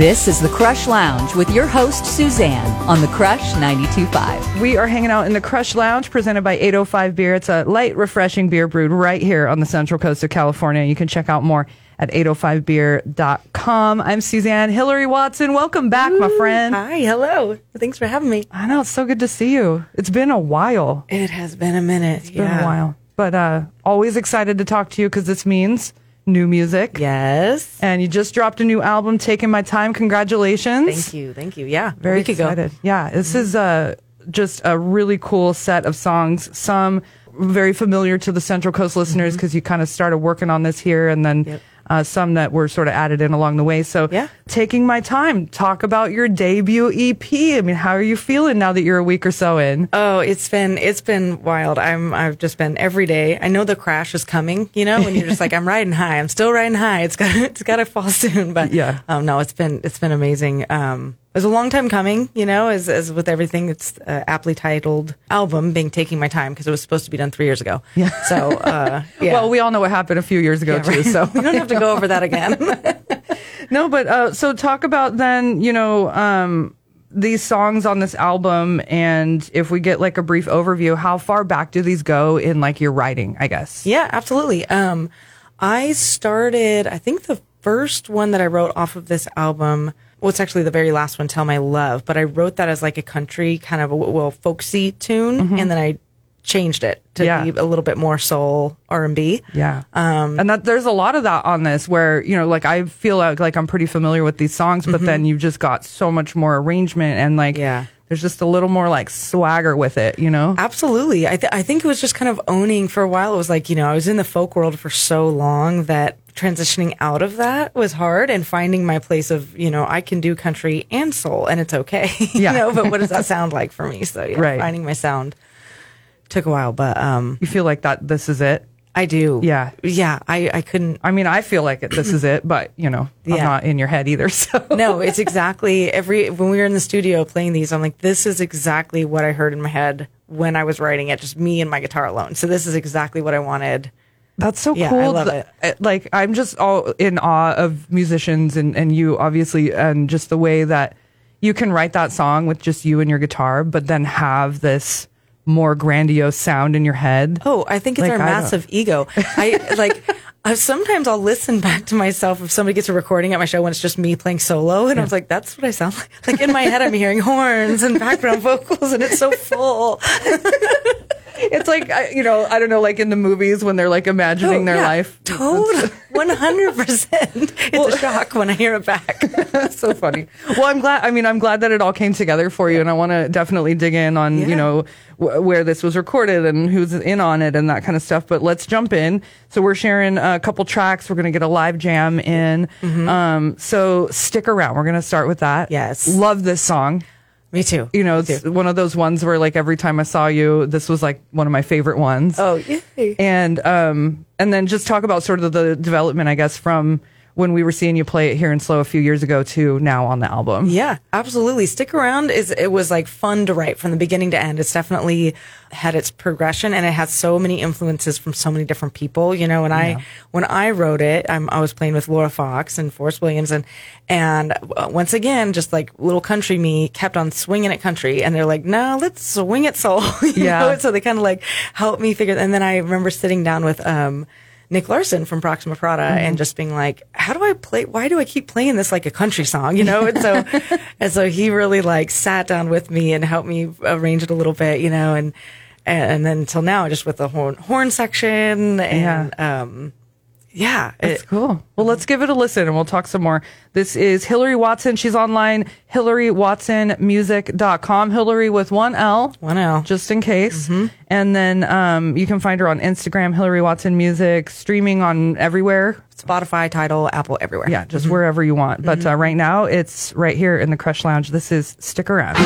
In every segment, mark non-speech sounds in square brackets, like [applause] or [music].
This is the Krush Lounge with your host, Suzanne, on the Krush 92.5. We are hanging out in the Krush Lounge presented by 805 Beer. It's a light, refreshing beer brewed right here on the central coast of California. You can check out more at 805beer.com. I'm Suzanne Hilary Watson. Welcome back, my friend. Hi, hello. Thanks for having me. I know, it's so good to see you. It's been a while. It has been a minute. It's been a while. But uh, always excited to talk to you because this means new music. Yes. And you just dropped a new album, Taking My Time. Congratulations. Thank you. Thank you. Yeah. Very excited. ago. Yeah, this is uh, just a really cool set of songs. Some very familiar to the Central Coast listeners because you kind of started working on this here, and then Yep. Uh, some that were sort of added in along the way. So, Yeah. taking my time, talk about your debut EP. I mean, how are you feeling now that you're a week or so in? Oh, it's been it's been wild. I'm I've just been every day. I know the crash is coming. You know, when you're just like [laughs] I'm riding high. I'm still riding high. It's got it's got to fall [laughs] soon. But Yeah. um, no, it's been it's been amazing. Um, it was a long time coming. You know, as as with everything, it's uh, aptly titled album being taking my time because it was supposed to be done three years ago. Yeah. So uh, [laughs] yeah. Well, we all know what happened a few years ago Yeah, too. right. So [laughs] we don't have to go over that again. [laughs] No, but uh, so talk about then, you know, um, these songs on this album, and if we get like a brief overview, how far back do these go in like your writing? I guess. Yeah, absolutely. Um, I started, I think the first one that I wrote off of this album, well, it's actually the very last one, Tell My Love, but I wrote that as like a country kind of a well folksy tune, and then I changed it to Yeah. be a little bit more soul R and B. Yeah. Um, and that there's a lot of that on this where, you know, like I feel like, like I'm pretty familiar with these songs, but then you've just got so much more arrangement and like, Yeah. there's just a little more like swagger with it, you know? Absolutely. I, th- I think it was just kind of owning for a while. It was like, you know, I was in the folk world for so long that transitioning out of that was hard and finding my place of, you know, I can do country and soul and it's okay. [laughs] Yeah. you know, but what does that [laughs] sound like for me? So yeah, Right. finding my sound took a while, but um You feel like that this is it. I do. Yeah. Yeah. I, I couldn't I mean, I feel like it, this is it, but you know, I'm Yeah. not in your head either. [laughs] So no, it's exactly every when we were in the studio playing these, I'm like, this is exactly what I heard in my head when I was writing it, just me and my guitar alone. So this is exactly what I wanted. That's so Yeah, cool. I love it. uh, Like I'm just all in awe of musicians and, and you obviously and just the way that you can write that song with just you and your guitar, but then have this more grandiose sound in your head. Oh, I think it's Like, our I don't- massive ego. I [laughs] like. I, sometimes I'll listen back to myself if somebody gets a recording at my show when it's just me playing solo, and I was like, "That's what I sound like." Like in my head, I'm hearing horns and background [laughs] vocals, and it's so full. [laughs] It's like you know, I don't know, like in the movies when they're like imagining their Oh, Yeah, life. Totally, [laughs] one hundred percent. It's a shock when I hear it back. [laughs] So funny. Well, I'm glad. I mean, I'm glad that it all came together for you, and I want to definitely dig in on you know w- where this was recorded and who's in on it and that kind of stuff. But let's jump in. So we're sharing a couple tracks. We're gonna get a live jam in. Um, so stick around. We're gonna start with that. Yes. love this song. Me too. You know, it's one of those ones where like every time I saw you, this was like one of my favorite ones Oh, yay. and um and then just talk about sort of the development i guess from when we were seeing you play it here in SLO a few years ago too now on the album Yeah, absolutely. Stick around is it was like fun to write from the beginning to end. It's definitely had its progression and it has so many influences from so many different people. You know, when I when I wrote it, I'm, I was playing with Laura Fox and Forrest Williams and and uh, once again, just like little country me kept on swinging it country, and they're like, no, let's swing it soul. [laughs] you Yeah. know? So they kind of like helped me figure. And then I remember sitting down with um. Nick Larson from Proxima Parada and just being like, how do I play? Why do I keep playing this like a country song? You know? And so, [laughs] and so he really like sat down with me and helped me arrange it a little bit, you know, and, and then until now, just with the horn, horn section and, um, yeah, It's it- cool. Well, let's give it a listen and we'll talk some more. This is Hilary Watson. She's online, hilarywatsonmusic.com. Hilary with one L. One L. Just in case. Mm-hmm. And then um, you can find her on Instagram, Hilary Watson Music, streaming on everywhere. Spotify, Tidal, Apple, everywhere. Yeah, just wherever you want. But uh, right now, it's right here in the Krush Lounge. This is Stick Around.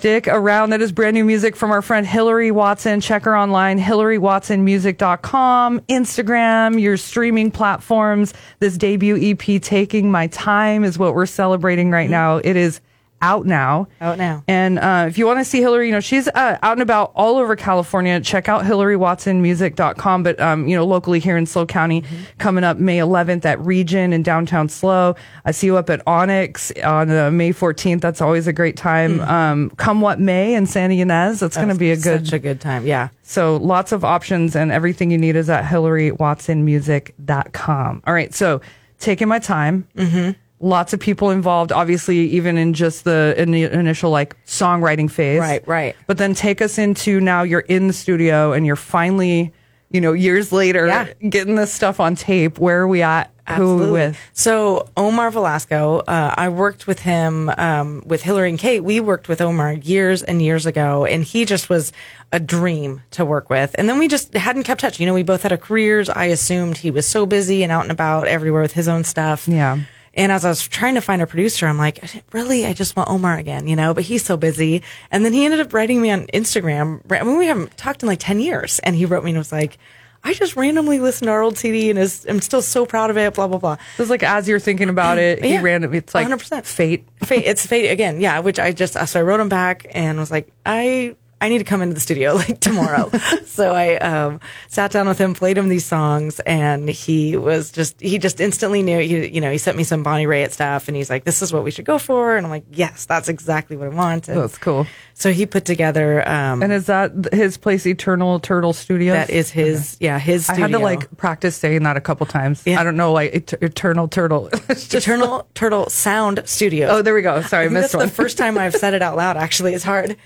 Stick Around. That is brand new music from our friend Hilary Watson. Check her online, hilarywatsonmusic.com, Instagram, your streaming platforms. This debut EP, Taking My Time, is what we're celebrating right now. It is out now. Out now. And uh, if you want to see Hilary, you know, she's uh, out and about all over California. Check out hilarywatsonmusic.com. But, um, you know, locally here in SLO County, coming up May 11th at Region in downtown SLO. I see you up at Onyx on uh, May 14th. That's always a great time. Um, come what may in Santa Ynez. That's going to be a good. such a good time. Yeah. So lots of options and everything you need is at hilarywatsonmusic.com. All right. So taking my time. Mm-hmm. Lots of people involved, obviously, even in just the, in the initial like songwriting phase. Right, right. But then take us into now you're in the studio and you're finally, you know, years later Yeah. getting this stuff on tape. Where are we at? Who are we with? So Omar Velasco, uh, I worked with him um, with Hilary and Kate. We worked with Omar years and years ago, and he just was a dream to work with. And then we just hadn't kept touch. You know, we both had our careers. I assumed he was so busy and out and about everywhere with his own stuff. Yeah. And as I was trying to find a producer, I'm like, really, I just want Omar again, you know, but he's so busy. And then he ended up writing me on Instagram. I mean, we haven't talked in like 10 years. And he wrote me and was like, I just randomly listened to our old CD and is, I'm still so proud of it, blah, blah, blah. It was like as you're thinking about it, he Yeah. random. It's like 100%. fate. Fate, it's fate again. Yeah. Which I just, so I wrote him back and was like, I, I need to come into the studio [laughs] like tomorrow. [laughs] so I um, sat down with him, played him these songs, and he was just he just instantly knew. He, you know, he sent me some Bonnie Raitt stuff, and he's like, "This is what we should go for." And I'm like, "Yes, that's exactly what I want." And That's cool. So he put together. Um, And is that his place, Eternal Turtle Studios? that is his, yeah, his. I had to like practice saying that a couple times. Yeah. I don't know, like et- Eternal Turtle. [laughs] Eternal Turtle Sound Studio. Oh, there we go. Sorry, I missed that's one. the first time I've said it out loud. Actually, it's hard.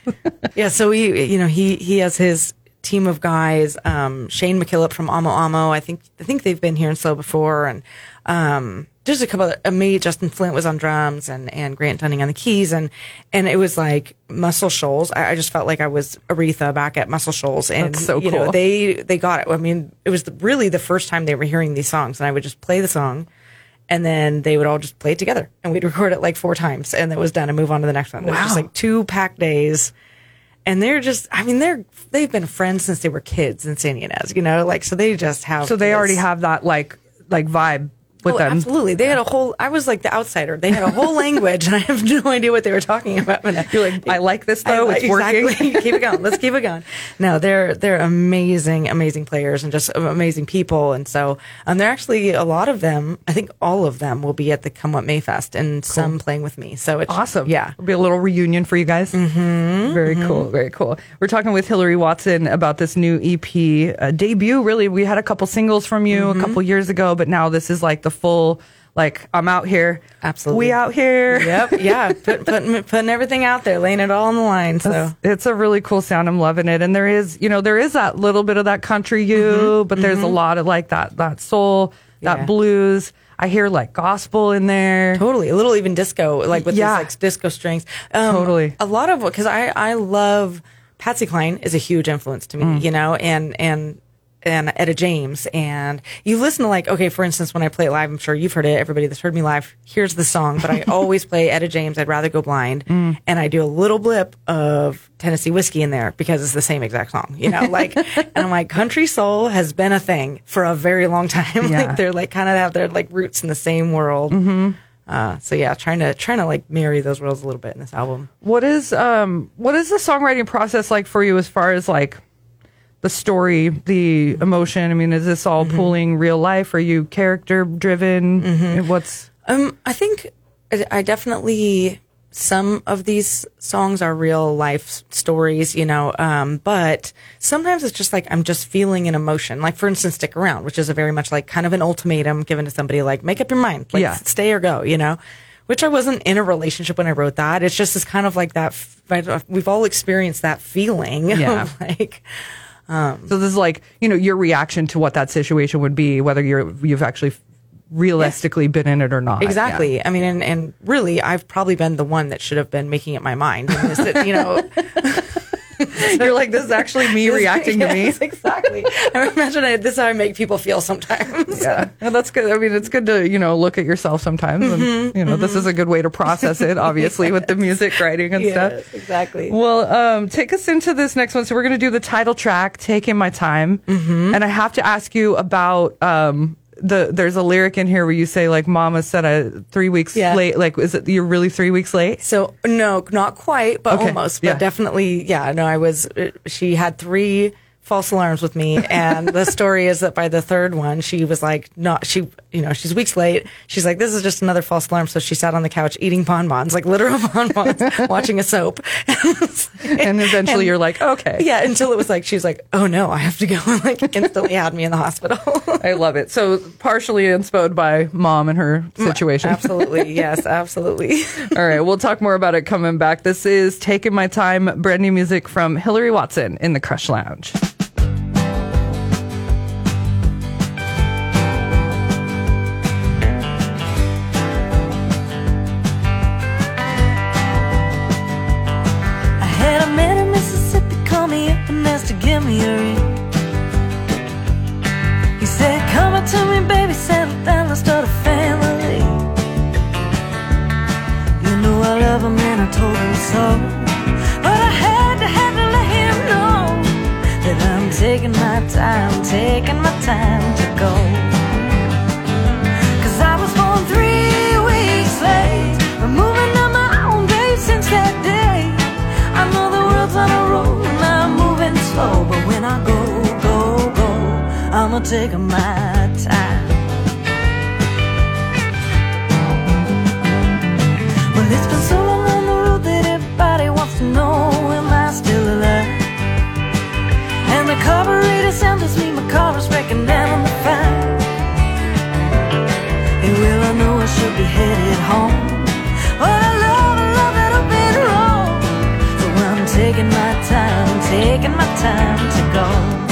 yeah. So he, you know, he he has his team of guys. Um, Shane McKillop from Amo Amo. I think I think they've been here in SLO before, and um, just a couple. Of, uh, me, Justin Flint was on drums, and and Grant Dunning on the keys, and and it was like Muscle Shoals. I, I just felt like I was Aretha back at Muscle Shoals, and That's so you know they they got it. I mean, it was the, really the first time they were hearing these songs, and I would just play the song and then they would all just play it together and we'd [laughs] record it like four times and it was done and move on to the next one. It was just like two packed days. And they're just, I mean, they're, they've been friends since they were kids in San Ynez, you know, like, so they just have. so they this- already have that like like vibe with Oh, them. absolutely. They had a whole, I was like the outsider. They had a whole language and I have no idea what they were talking about. But You're like, I like this though. It's working. exactly. [laughs] keep it going. Let's keep it going. No, they're they're amazing, amazing players and just amazing people. And so, um, they're actually a lot of them. I think all of them will be at the Come What May Fest, and some playing with me. So it's Awesome. Yeah. It'll be a little reunion for you guys. Mm-hmm. Very cool. Very cool. We're talking with Hilary Watson about this new EP uh, debut. Really, we had a couple singles from you Mm-hmm. a couple years ago, but now this is like the full, like, I'm out here. Absolutely. We out here. [laughs] Yep. Yeah. Put, putting putting everything out there, laying it all on the line. So. It's a really cool sound. I'm loving it. And there is, you know, there is that little bit of that country you, but there's a lot of like that, that soul, that Mm-hmm. Yeah. blues. I hear like gospel in there. Totally, a little even disco, like with Yeah. these like disco strings. Um, Totally. a lot of what, because I I love Patsy Cline is a huge influence to me, Mm. you know, and and and Etta James, and you listen to like okay, for instance, when I play it live, I'm sure you've heard it. Everybody that's heard me live hears the song, but I [laughs] always play Etta James. I'd rather go blind, Mm. and I do a little blip of Tennessee whiskey in there because it's the same exact song, you know, like, [laughs] and I'm like, country soul has been a thing for a very long time. [laughs] Yeah. like they're like kind of have their like roots in the same world. Hmm. Uh, so yeah, trying to trying to like marry those worlds a little bit in this album. What is um what is the songwriting process like for you as far as like the story, the emotion? I mean, is this all Mm-hmm. pulling real life? Are you character driven? What's Um, I think I, definitely some of these songs are real life stories, you know. Um, but sometimes it's just like I'm just feeling an emotion. Like for instance, "Stick Around," which is a very much like kind of an ultimatum given to somebody, like make up your mind, like Yeah. stay or go, you know. Which I wasn't in a relationship when I wrote that. It's just this kind of like that. I- We've all experienced that feeling, Yeah. [laughs] of like. so this is like, you know, your reaction to what that situation would be, whether you're you've actually realistically been in it or not. Exactly. I mean, and, and really, I've probably been the one that should have been making up my mind. This, you know, [laughs] You're like, this is actually me [laughs] reacting to me. Yes, exactly. I imagine I, this is how I make people feel sometimes. Yeah, and that's good. I mean, it's good to you know look at yourself sometimes, and Mm-hmm, you know this is a good way to process it. Obviously, with the music writing and stuff. Yes, exactly. Well, um, take us into this next one. So we're going to do the title track, "Taking My Time," Mm-hmm. and I have to ask you about um, the. There's a lyric in here where you say like, "Mama said I three weeks Yeah. late." Like, is it you're really three weeks late? So no, not quite, but Okay, almost. But yeah. definitely, yeah. No, I was. uh, She had three false alarms with me, and the story is that by the third one, she was like, not she. You know, she's weeks late. She's like, this is just another false alarm. So she sat on the couch eating bonbons, like literal [laughs] bonbons, watching a soap. And eventually, you're like, "Okay." yeah, until it was like she was like, oh no, I have to go, and like instantly had me in the hospital. I love it. So partially inspired by mom and her mm, situation. absolutely, [laughs] yes, absolutely. All right, we'll talk more about it coming back. This is Taking My Time, brand new music from Hilary Watson in the Krush Lounge. Taking my time to go. Cause I was born three weeks late. Removing on my own grave since that day. I know the world's on a roll and I'm moving slow. But when I go, go, go, I'ma take my time. Taking my time to go.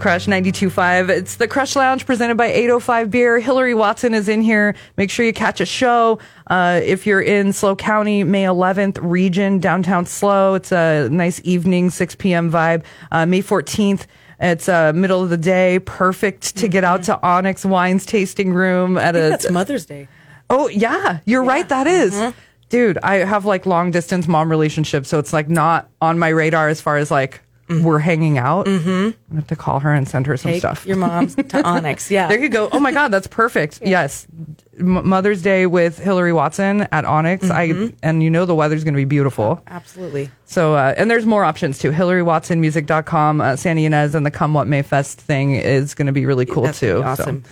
Krush 92.5. It's the Krush Lounge presented by 805 Beer. Hilary Watson is in here. Make sure you catch a show. Uh, if you're in SLO County, May 11th region, downtown SLO, it's a nice evening, 6 p.m. vibe. Uh, May 14th, it's uh, middle of the day, perfect to get out to Onyx Wines tasting room at a. That's Mother's Day. Oh yeah, you're right. That is. dude. I have like long distance mom relationships, so it's like not on my radar as far as like we're hanging out. Mm-hmm. I have to call her and send her some Take stuff. your mom's [laughs] to Onyx. Yeah. There you go. Oh my God, that's perfect. Yes. M- Mother's Day with Hilary Watson at Onyx. I and you know the weather's going to be beautiful. Absolutely. So uh, and there's more options too. HilaryWatsonMusic.com, uh, Santa Ynez and the Come What May Fest thing is going to be really cool That's too. gonna be awesome.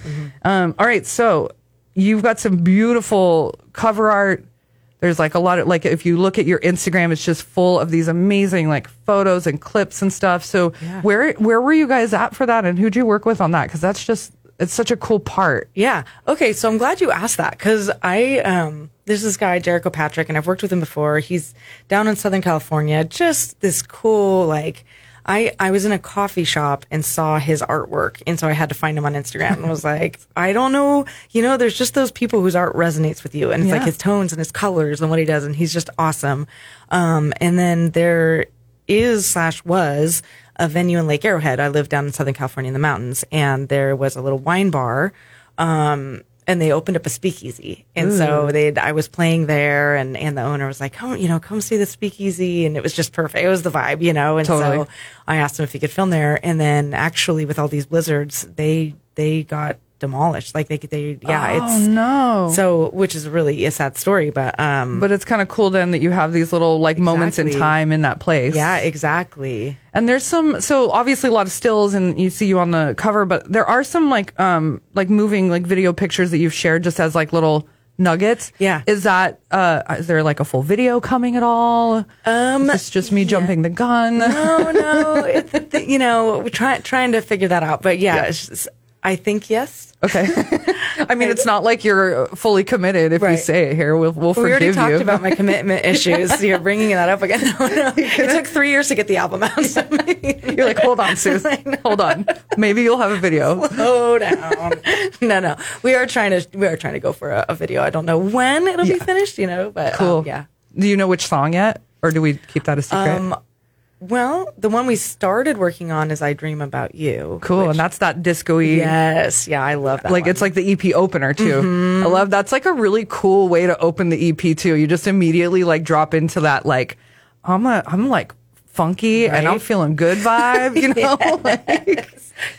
Um, all right, so you've got some beautiful cover art, There's like a lot of like if you look at your Instagram, it's just full of these amazing like photos and clips and stuff. So Yeah. where where were you guys at for that, and who'd you work with on that? Because that's just it's such a cool part. Yeah. Okay. So I'm glad you asked that because I, um, there's this guy, Jericho Patrick, and I've worked with him before. He's down in Southern California. Just this cool, like, I, I was in a coffee shop and saw his artwork. And so I had to find him on Instagram and was like, [laughs] I don't know. You know, there's just those people whose art resonates with you and it's like his tones and his colors and what he does. And he's just awesome. Um, and then there is slash was a venue in Lake Arrowhead. I live down in Southern California in the mountains, and there was a little wine bar. Um, and they opened up a speakeasy, and so mm. they I was playing there, and and the owner was like, "Come, you know, come see the speakeasy," and it was just perfect. It was the vibe, you know. And Totally. so I asked him if he could film there, and then actually with all these blizzards, they they got demolished. Like they they yeah, Oh, it's no. so which is really a sad story, but um, But it's kind of cool then that you have these little like moments in time in that place. yeah, exactly. And there's some, so obviously a lot of stills and you see you on the cover, but there are some like, um, like moving like video pictures that you've shared just as like little nuggets. Yeah. Is that, uh, is there like a full video coming at all? Um, it's just me jumping the gun. no, no. [laughs] It, th- you know, we're trying trying to figure that out. But yeah, Yeah. It's just- I think yes. Okay. [laughs] I mean, it's not like you're fully committed if you say it here. We'll, we'll We already forgive talked you. about my commitment [laughs] issues. You're bringing that up again. [laughs] No, no. It took three years to get the album out. So you're like, hold on, Suze. Hold on. Maybe you'll have a video. slow down. no, no. We are trying to we are trying to go for a, a video. I don't know when it'll be finished. You know, but um, Cool. yeah. Do you know which song yet? Or do we keep that a secret? Um, Well, the one we started working on is "I Dream About You." cool. which- and that's that disco-y. yes, yeah, I love that. like one. it's like the EP opener too. Mm-hmm. I love that's like a really cool way to open the EP too. You just immediately like drop into that like I'm a I'm like funky and I'm feeling good vibe, you [laughs] know? [laughs] Like,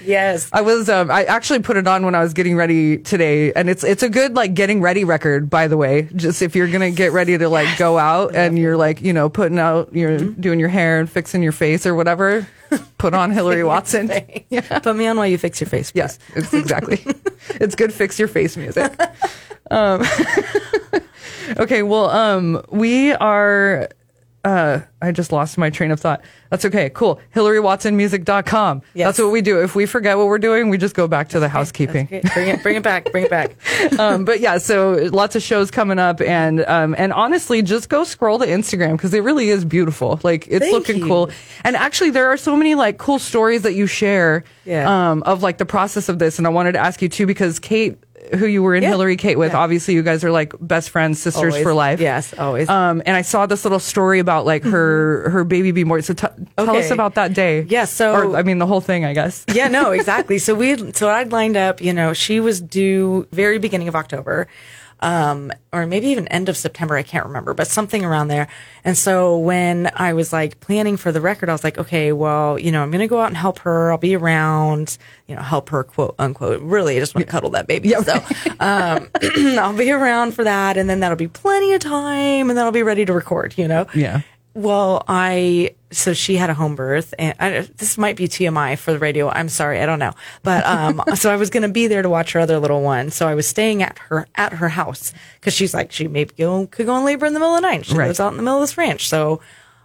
yes, I was um I actually put it on when I was getting ready today and it's it's a good like getting ready record by the way. Just if you're going to get ready to like go out and you're like, you know, putting out you're Mm-hmm. doing your hair and fixing your face or whatever, put on Hilary Watson. [laughs] yeah. Put me on while you fix your face. Yes, it's exactly. it's good fix your face music. Um, okay, well, um, we are. Uh, I just lost my train of thought. That's okay. Cool. HilaryWatsonMusic.com. Yes. That's what we do. If we forget what we're doing, we just go back to the housekeeping. Bring it, bring it back, bring it back. [laughs] um, but yeah, so lots of shows coming up, and um, and honestly, just go scroll to Instagram because it really is beautiful. Like it's Thank looking you. cool, and actually, there are so many like cool stories that you share, Yeah. um, of like the process of this. And I wanted to ask you too because Kate, who you were in Yeah. Hilary Kate with, Yeah. obviously you guys are like best friends, sisters Always. for life. Yes, always. Um, and I saw this little story about like her her baby being born. So t- tell us about that day. Yeah, so- or I mean the whole thing, I guess. yeah, no, [laughs] exactly. So we, so I'd lined up, you know, she was due very beginning of October, um, or maybe even end of September. I can't remember, but something around there. And so when I was like planning for the record, I was like, okay, well, you know, I'm going to go out and help her. I'll be around, you know, help her quote unquote. Really, I just want to cuddle that baby. So, um, [clears throat] I'll be around for that. And then that'll be plenty of time and then I'll be ready to record, you know? Yeah. Well, I so she had a home birth, and I, this might be TMI for the radio. I'm sorry, I don't know, but um, [laughs] so I was going to be there to watch her other little one. So I was staying at her at her house because she's like she maybe go, could go in labor in the middle of the night. She Right. lives out in the middle of this ranch, so.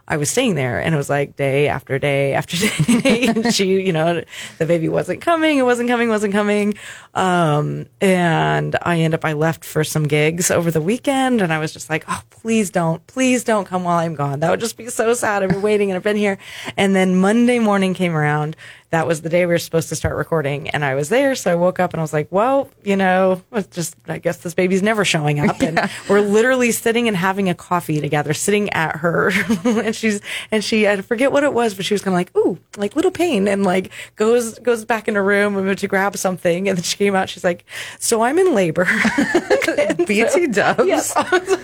I was staying there and it was like day after day after [laughs] day. and she, you know, the baby wasn't coming. It wasn't coming, wasn't coming. Um, and I end up, I left for some gigs over the weekend and I was just like, oh, please don't, please don't come while I'm gone. That would just be so sad. I've been waiting and I've been here. And then Monday morning came around. That was the day we were supposed to start recording and I was there. So I woke up and I was like, well, you know, it's just, I guess this baby's never showing up. And we're literally sitting and having a coffee together, sitting at her. [laughs] and she's, and she, I forget what it was, but she was kind of like, ooh, like little pain and like goes, goes back in her room and went to grab something. And then she came out. She's like, so I'm in labor. [laughs] [laughs] BT dubs. Yes,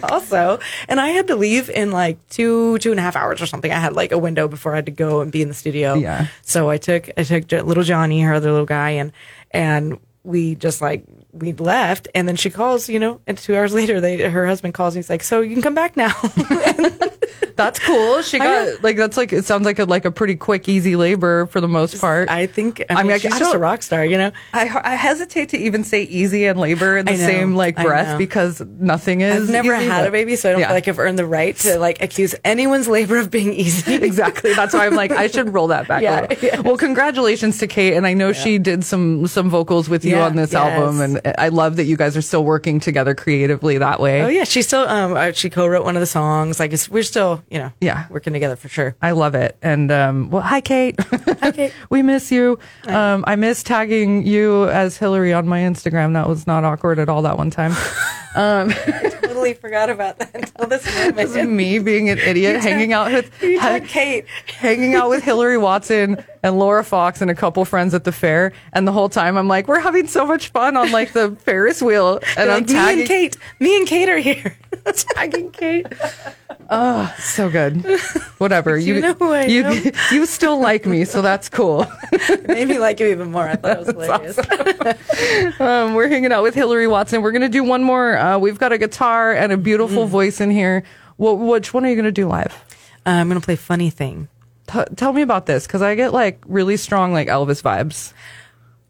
also. And I had to leave in like two, two and a half hours or something. I had like a window before I had to go and be in the studio. Yeah. So I took, I took little Johnny, her other little guy, and, and we just like, we left. And then she calls, you know, and two hours [laughs] later, they, her husband calls and he's like, so you can come back now. [laughs] [laughs] That's cool. She got like that's like it sounds like a like a pretty quick, easy labor for the most part. I think. I mean, I mean, she's I just a rock star, you know. I, I hesitate to even say easy and labor in the know, same like breath because nothing is. I've never easy, had but- a baby, so I don't Yeah. feel like I've earned the right to like accuse anyone's labor of being easy. [laughs] exactly. That's why I'm like, I should roll that back. [laughs] Yeah, a little. yeah. Well, congratulations to Kate, and I know she did some some vocals with you on this yes. album, and I love that you guys are still working together creatively that way. Oh yeah, she still um uh, she co-wrote one of the songs. Like we're still you know Yeah. working together for sure. I love it. And um, well, hi Kate. Hi, Kate. [laughs] we miss you. Um, I miss tagging you as Hilary on my Instagram. That was not awkward at all that one time. [laughs] [laughs] totally forgot about that until this moment. Me being an idiot, hanging out with You took Kate. hanging out with Hilary Watson and Laura Fox and a couple friends at the fair. And the whole time I'm like, we're having so much fun on like the Ferris wheel. And You're I'm like, me tagging and Kate. Me and Kate are here. tagging Kate. Oh, so good. [laughs] Whatever. You know who I you, [laughs] you still like me, so that's cool. [laughs] Maybe like you even more. I thought it was hilarious. Um, we're hanging out with Hilary Watson. We're going to do one more. Uh, we've got a guitar and a beautiful Mm. voice in here. Wh- which one are you going to do live? Uh, I'm gonna play funny thing. T- tell me about this because I get like really strong like Elvis vibes.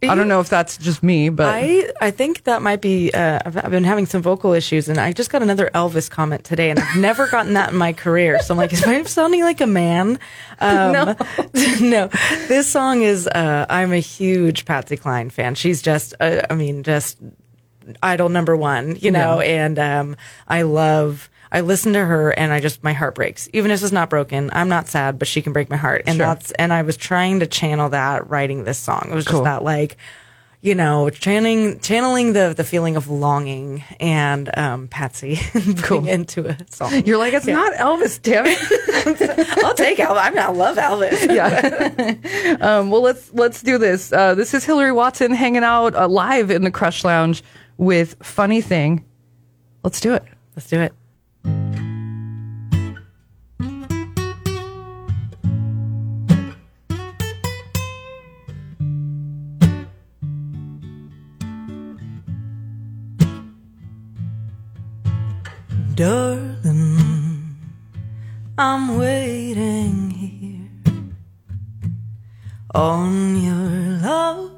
I don't know if that's just me, but I I think that might be. Uh, I've, I've been having some vocal issues, and I just got another Elvis comment today, and I've never gotten that in my career. So I'm like, is my sounding like a man? [laughs] Um, No. [laughs] no. This song is. Uh, I'm a huge Patsy Cline fan. She's just. Uh, I mean, just idol number one. You know, and um, I love. I listen to her and I just my heart breaks. Even if it's not broken, I'm not sad, but she can break my heart. And Sure. that's and I was trying to channel that writing this song. It was Cool. just that like you know, channeling channeling the the feeling of longing and um, Patsy [laughs] Cool. into a song. you're like it's not Elvis, damn it. [laughs] I'll take Elvis. I mean, I love Elvis. [laughs] yeah. um, well, let's let's do this. Uh, this is Hilary Watson hanging out uh, live in the Krush Lounge with Funny Thing. Let's do it. Let's do it. Darling, I'm waiting here on your love,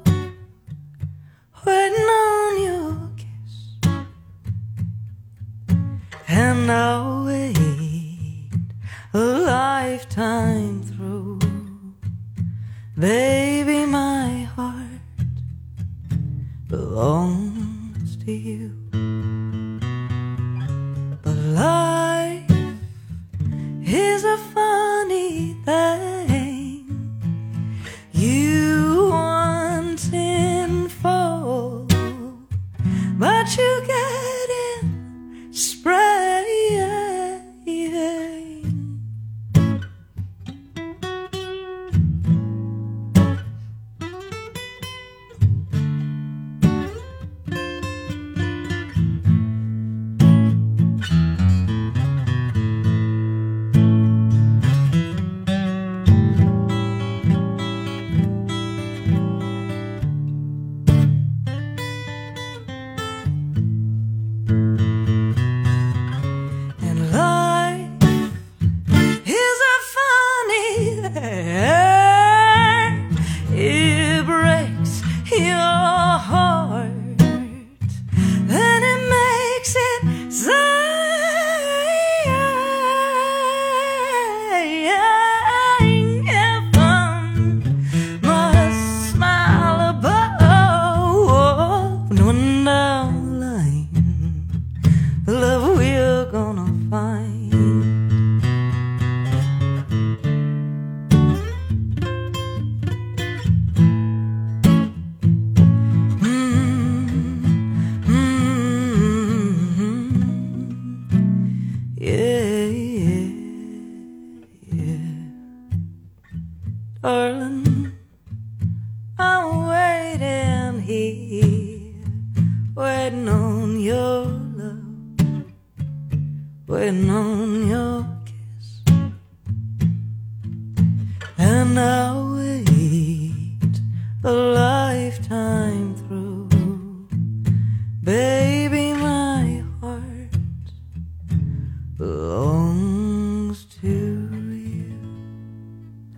waiting on your kiss. And I'll wait a lifetime through. Baby, my heart belongs to you. a lifetime through. Baby, my heart belongs to you.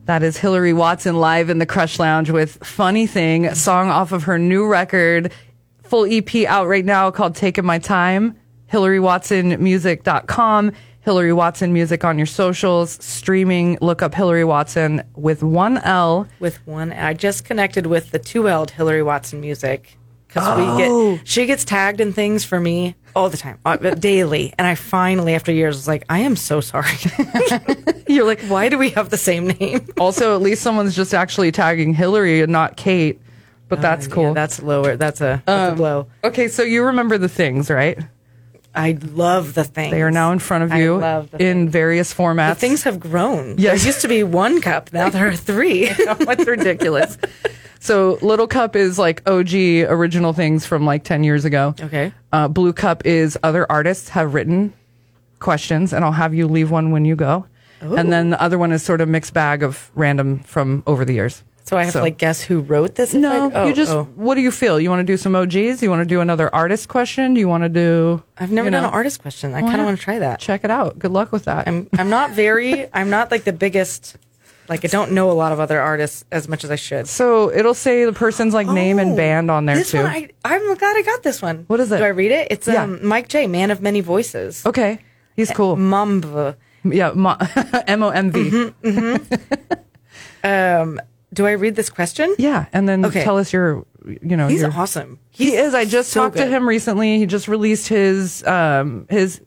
That is Hilary Watson live in the Krush Lounge with Funny Thing, song off of her new record, full EP out right now called Taking My Time. HilaryWatsonMusic.com. Hilary Watson Music on your socials, streaming. Look up Hilary Watson with one L. with one. I just connected with the two L Hillary Watson music because Oh. we get she gets tagged in things for me all the time, uh, daily, and I finally, after years, was like, I am so sorry. [laughs] You're like, Why do we have the same name? also, at least someone's just actually tagging Hillary and not Kate. But that's cool. Yeah, that's lower. That's a, that's a blow. okay, so you remember the things, right? I love the things. They are now in front of you in various formats. The things have grown. Yes. There used to be one cup. Now there are three. [laughs] It's ridiculous. so Little Cup is like OG original things from like 10 years ago. Okay. Uh, Blue Cup is other artists have written questions, and I'll have you leave one when you go. And then the other one is sort of mixed bag of random from over the years. So I have So- to like guess who wrote this. No, oh, you just, oh. what do you feel? You want to do some OGs? You want to do another artist question? Do you want to do. I've never done know, an artist question. I Why kind of want to try that. Check it out. Good luck with that. I'm I'm not very. I'm not like the biggest. Like I don't know a lot of other artists as much as I should. so it'll say the person's like name and Oh, band on there this too. One, I, I'm glad I got this one. What is it? Do I read it? It's Yeah. um, Mike J, Man of Many Voices. okay. He's cool. Mamba. Yeah, mo- [laughs] M O M V. [laughs] Um, do I read this question? Yeah, and then Okay. tell us your, you know, He's your, awesome. he is. I just so talked to him recently. He just released his um his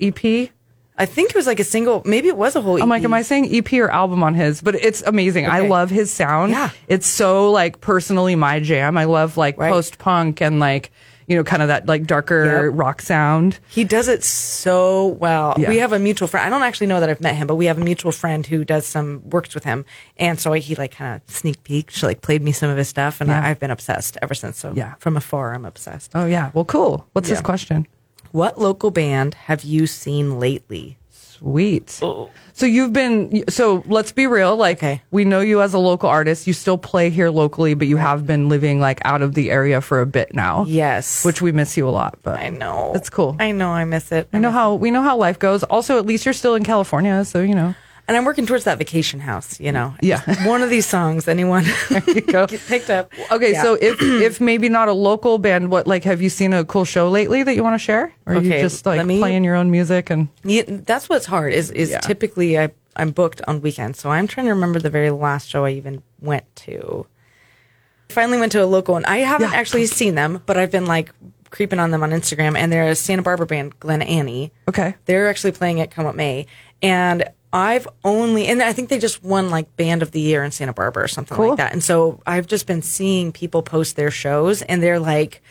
EP. I think it was like a single. Maybe it was a whole. I'm like, am I saying EP or album on his? But it's amazing. I love his sound. Yeah. it's so like personally my jam. I love like Right. post punk and like you know kind of that like darker Yep. rock sound. He does it so well. Yeah. We have a mutual friend. I don't actually know that I've met him, but we have a mutual friend who does some works with him, and so he like kind of sneak peeked. She like played me some of his stuff, and Yeah. I, I've been obsessed ever since. So Yeah. from afar, I'm obsessed. Oh yeah, well cool. What's his question? What local band have you seen lately? Sweet. Oh. So you've been so let's be real, like Okay. we know you as a local artist. You still play here locally, but you have been living like out of the area for a bit now. Yes, Which we miss you a lot, but I know It's cool. I know I miss it. I know how we know how life goes. Also, at least you're still in California, so you know. And I'm working towards that vacation house. You know, Yeah. One of these songs, anyone [laughs] go. [laughs] get picked up. Okay, Yeah. so if if maybe not a local band, what like have you seen a cool show lately that you want to share, or are you Okay, just like me- playing your own music and Yeah, that's what's hard is is Yeah. typically I I'm booked on weekends, so I'm trying to remember the very last show I even went to. Finally went to a local one. I haven't actually seen them, but I've been like creeping on them on Instagram, and they're a Santa Barbara band, Glen Annie. okay, They're actually playing at Come Up May, and I've only and I think they just won like Band of the Year in Santa Barbara or something Cool. like that. And so I've just been seeing people post their shows, and they're like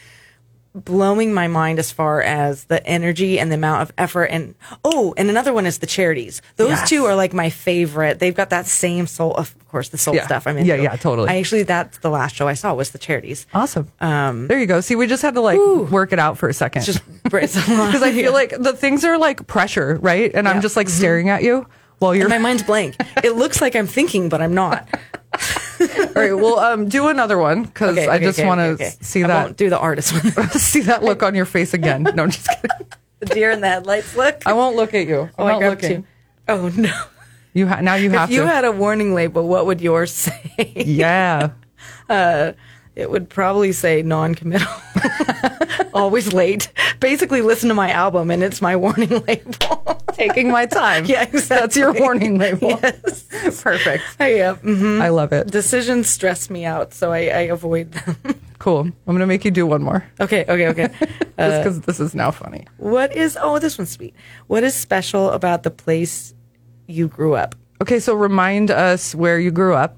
blowing my mind as far as the energy and the amount of effort and oh and another one is the charities those Yes. two are like my favorite they've got that same soul of course the soul Yeah. stuff i'm into Yeah, yeah, totally. i actually that's the last show i saw was the charities awesome. um There you go. See, we just had to like work it out for a second. just because [laughs] I feel like the things are like pressure, right? And I'm just like staring at you while you're. my mind's blank [laughs] it looks like i'm thinking but i'm not [laughs] All right, well, um, do another one because Okay, I okay, just okay, want to see I that won't do the artist one [laughs] see that look on your face again. No, I'm just kidding. the deer in the headlights look I won't look at you. I'm oh, I not looking. oh no You ha- now you have if you to. had a warning label what would yours say yeah. It would probably say non-committal [laughs] always late basically listen to my album and it's my warning [laughs] label Taking my time. Yeah, That's your warning label. [laughs] yes Perfect. yeah mhm. I love it. decisions stress me out so i, I avoid them Cool. I'm going to make you do one more okay okay okay just because this is now funny. what is oh this one's sweet what is special about the place you grew up Okay, so remind us where you grew up.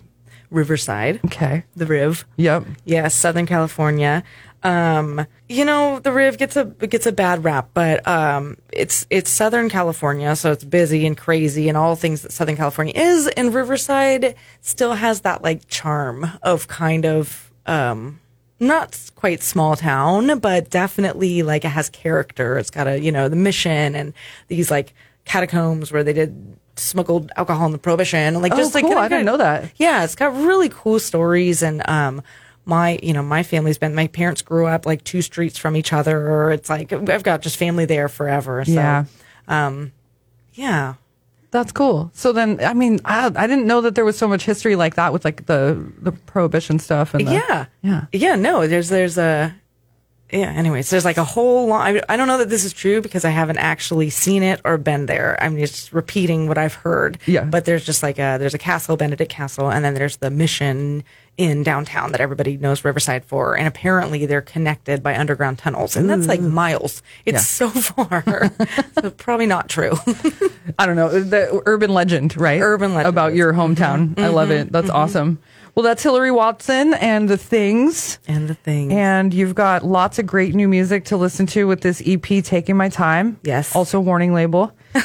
Riverside Okay. the riv Yep. Yes, Southern California. Um, you know, the Riv gets a gets a bad rap, but um, it's it's Southern California, so it's busy and crazy and all things that Southern California is. And Riverside still has that like charm of kind of um, not quite small town, but definitely like it has character. It's got a you know the mission and these like catacombs where they did smuggled alcohol in the prohibition like Oh, just like cool. I didn't know that. yeah, it's got really cool stories and um my you know my family's been my parents grew up like two streets from each other or it's like I've got just family there forever. So Yeah. um yeah. That's cool. So then, I mean, I, I didn't know that there was so much history like that with like the the prohibition stuff and the, yeah, yeah. yeah. No, there's there's a yeah. Anyways, there's like a whole long. I, don't know that this is true because I haven't actually seen it or been there. I'm just repeating what I've heard. Yeah. But there's just like a there's a castle, Benedict Castle, and then there's the Mission in downtown that everybody knows Riverside for, and apparently they're connected by underground tunnels, and that's like miles. It's Yeah. so far, [laughs] so probably not true. I don't know the urban legend, right? Urban legend. Mm-hmm. about your hometown. I love it. That's awesome. Well, that's Hilary Watson and the things. and the thing. And you've got lots of great new music to listen to with this EP, Taking My Time. Yes. Also, warning label. [laughs] it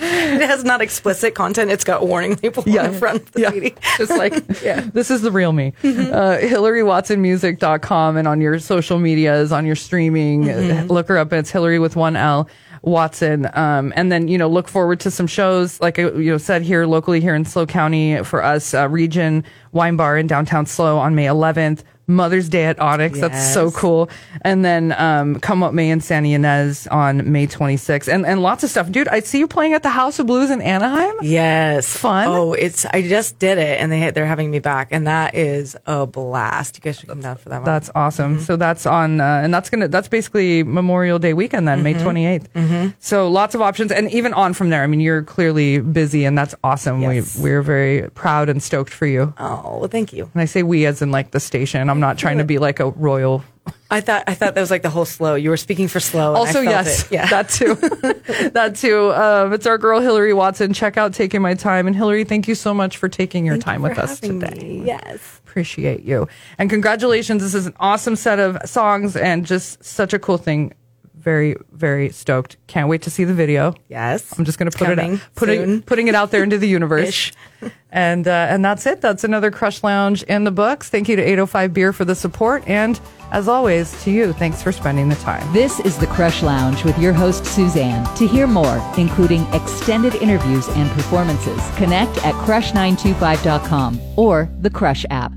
has not explicit content. It's got warning label on the front of the yeah. CD. [laughs] Just like, [laughs] yeah. this is the real me. Uh, HilaryWatsonMusic.com and on your social medias, on your streaming, uh, look her up. It's Hillary with one L. Watson. Um, and then, you know, look forward to some shows, like I, you know, said here locally here in SLO County for us, uh, Region Wine Bar in downtown SLO on May 11th. Mother's Day at Onyx. That's so cool. And then, um, Come Up May in Santa Ynez on May 26th. And, and lots of stuff. Dude, I see you playing at the House of Blues in Anaheim. Yes. Fun. Oh, it's I just did it and they they're having me back and that is a blast. You guys should come down for that one. That's awesome. So that's on, uh, and that's gonna that's basically Memorial Day weekend then, May 28th. So lots of options, and even on from there. I mean, you're clearly busy, and that's awesome. Yes. We we're very proud and stoked for you. oh, well thank you. And I say we as in like the station. I'm not trying to be like a royal. I thought I thought that was like the whole SLO. You were speaking for SLO. and I Also, yes, it. [laughs] Yeah. that too, [laughs] that too. Um, it's our girl Hilary Watson. Check out taking my time, and Hilary, thank you so much for taking your Thank time for with us today. me. Yes. appreciate you. And congratulations. This is an awesome set of songs and just such a cool thing. Very, very stoked. Can't wait to see the video. Yes. I'm just going to put Coming it putting putting it out there into the universe. Ish. [laughs] and uh, and that's it. That's another Krush Lounge in the books. Thank you to 805 Beer for the support and as always to you. Thanks for spending the time. This is the Krush Lounge with your host, Suzanne. To hear more, including extended interviews and performances, connect at krush925.com or the Krush app.